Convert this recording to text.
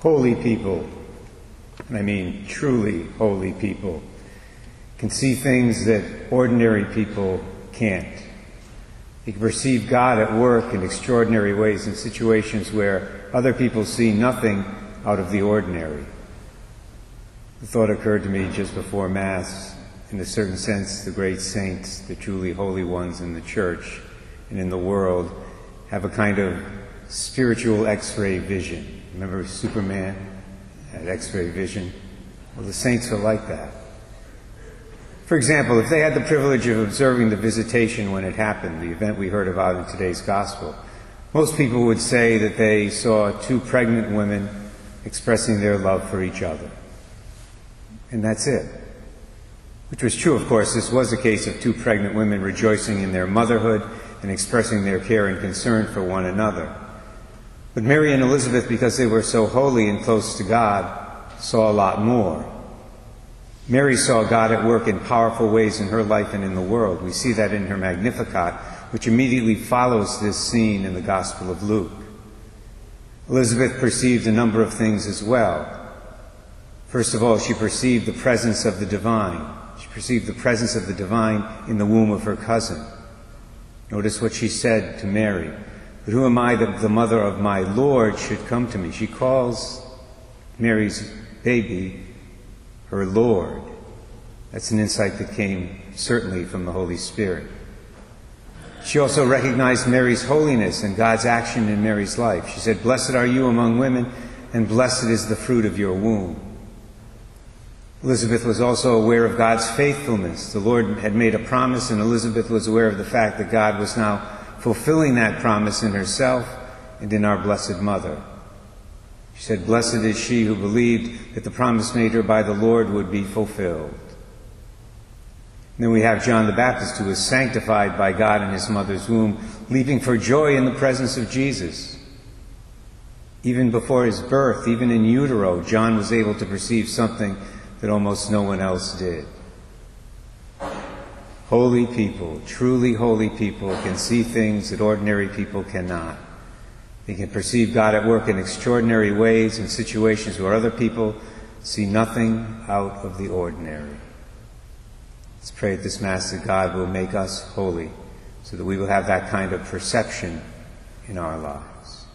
Holy people, and I mean truly holy people, can see things that ordinary people can't. They can perceive God at work in extraordinary ways in situations where other people see nothing out of the ordinary. The thought occurred to me just before Mass. In a certain sense, the great saints, the truly holy ones in the church and in the world, have a kind of spiritual x ray vision. Remember Superman had x ray vision? Well, the saints are like that. For example, if they had the privilege of observing the visitation when it happened, the event we heard about in today's gospel, most people would say that they saw two pregnant women expressing their love for each other. And that's it. Which was true, of course. This was a case of two pregnant women rejoicing in their motherhood and expressing their care and concern for one another. But Mary and Elizabeth, because they were so holy and close to God, saw a lot more. Mary saw God at work in powerful ways in her life and in the world. We see that in her Magnificat, which immediately follows this scene in the Gospel of Luke. Elizabeth perceived a number of things as well. First of all, she perceived the presence of the divine. She perceived the presence of the divine in the womb of her cousin. Notice what she said to Mary. But who am I that the mother of my Lord should come to me? She calls Mary's baby her Lord. That's an insight that came certainly from the Holy Spirit. She also recognized Mary's holiness and God's action in Mary's life. She said, Blessed are you among women, and blessed is the fruit of your womb. Elizabeth was also aware of God's faithfulness. The Lord had made a promise, and Elizabeth was aware of the fact that God was now fulfilling that promise in herself and in our Blessed Mother. She said, Blessed is she who believed that the promise made her by the Lord would be fulfilled. And then we have John the Baptist, who was sanctified by God in his mother's womb, leaping for joy in the presence of Jesus. Even before his birth, even in utero, John was able to perceive something that almost no one else did. Holy people, truly holy people, can see things that ordinary people cannot. They can perceive God at work in extraordinary ways in situations where other people see nothing out of the ordinary. Let's pray at this Mass that God will make us holy so that we will have that kind of perception in our lives.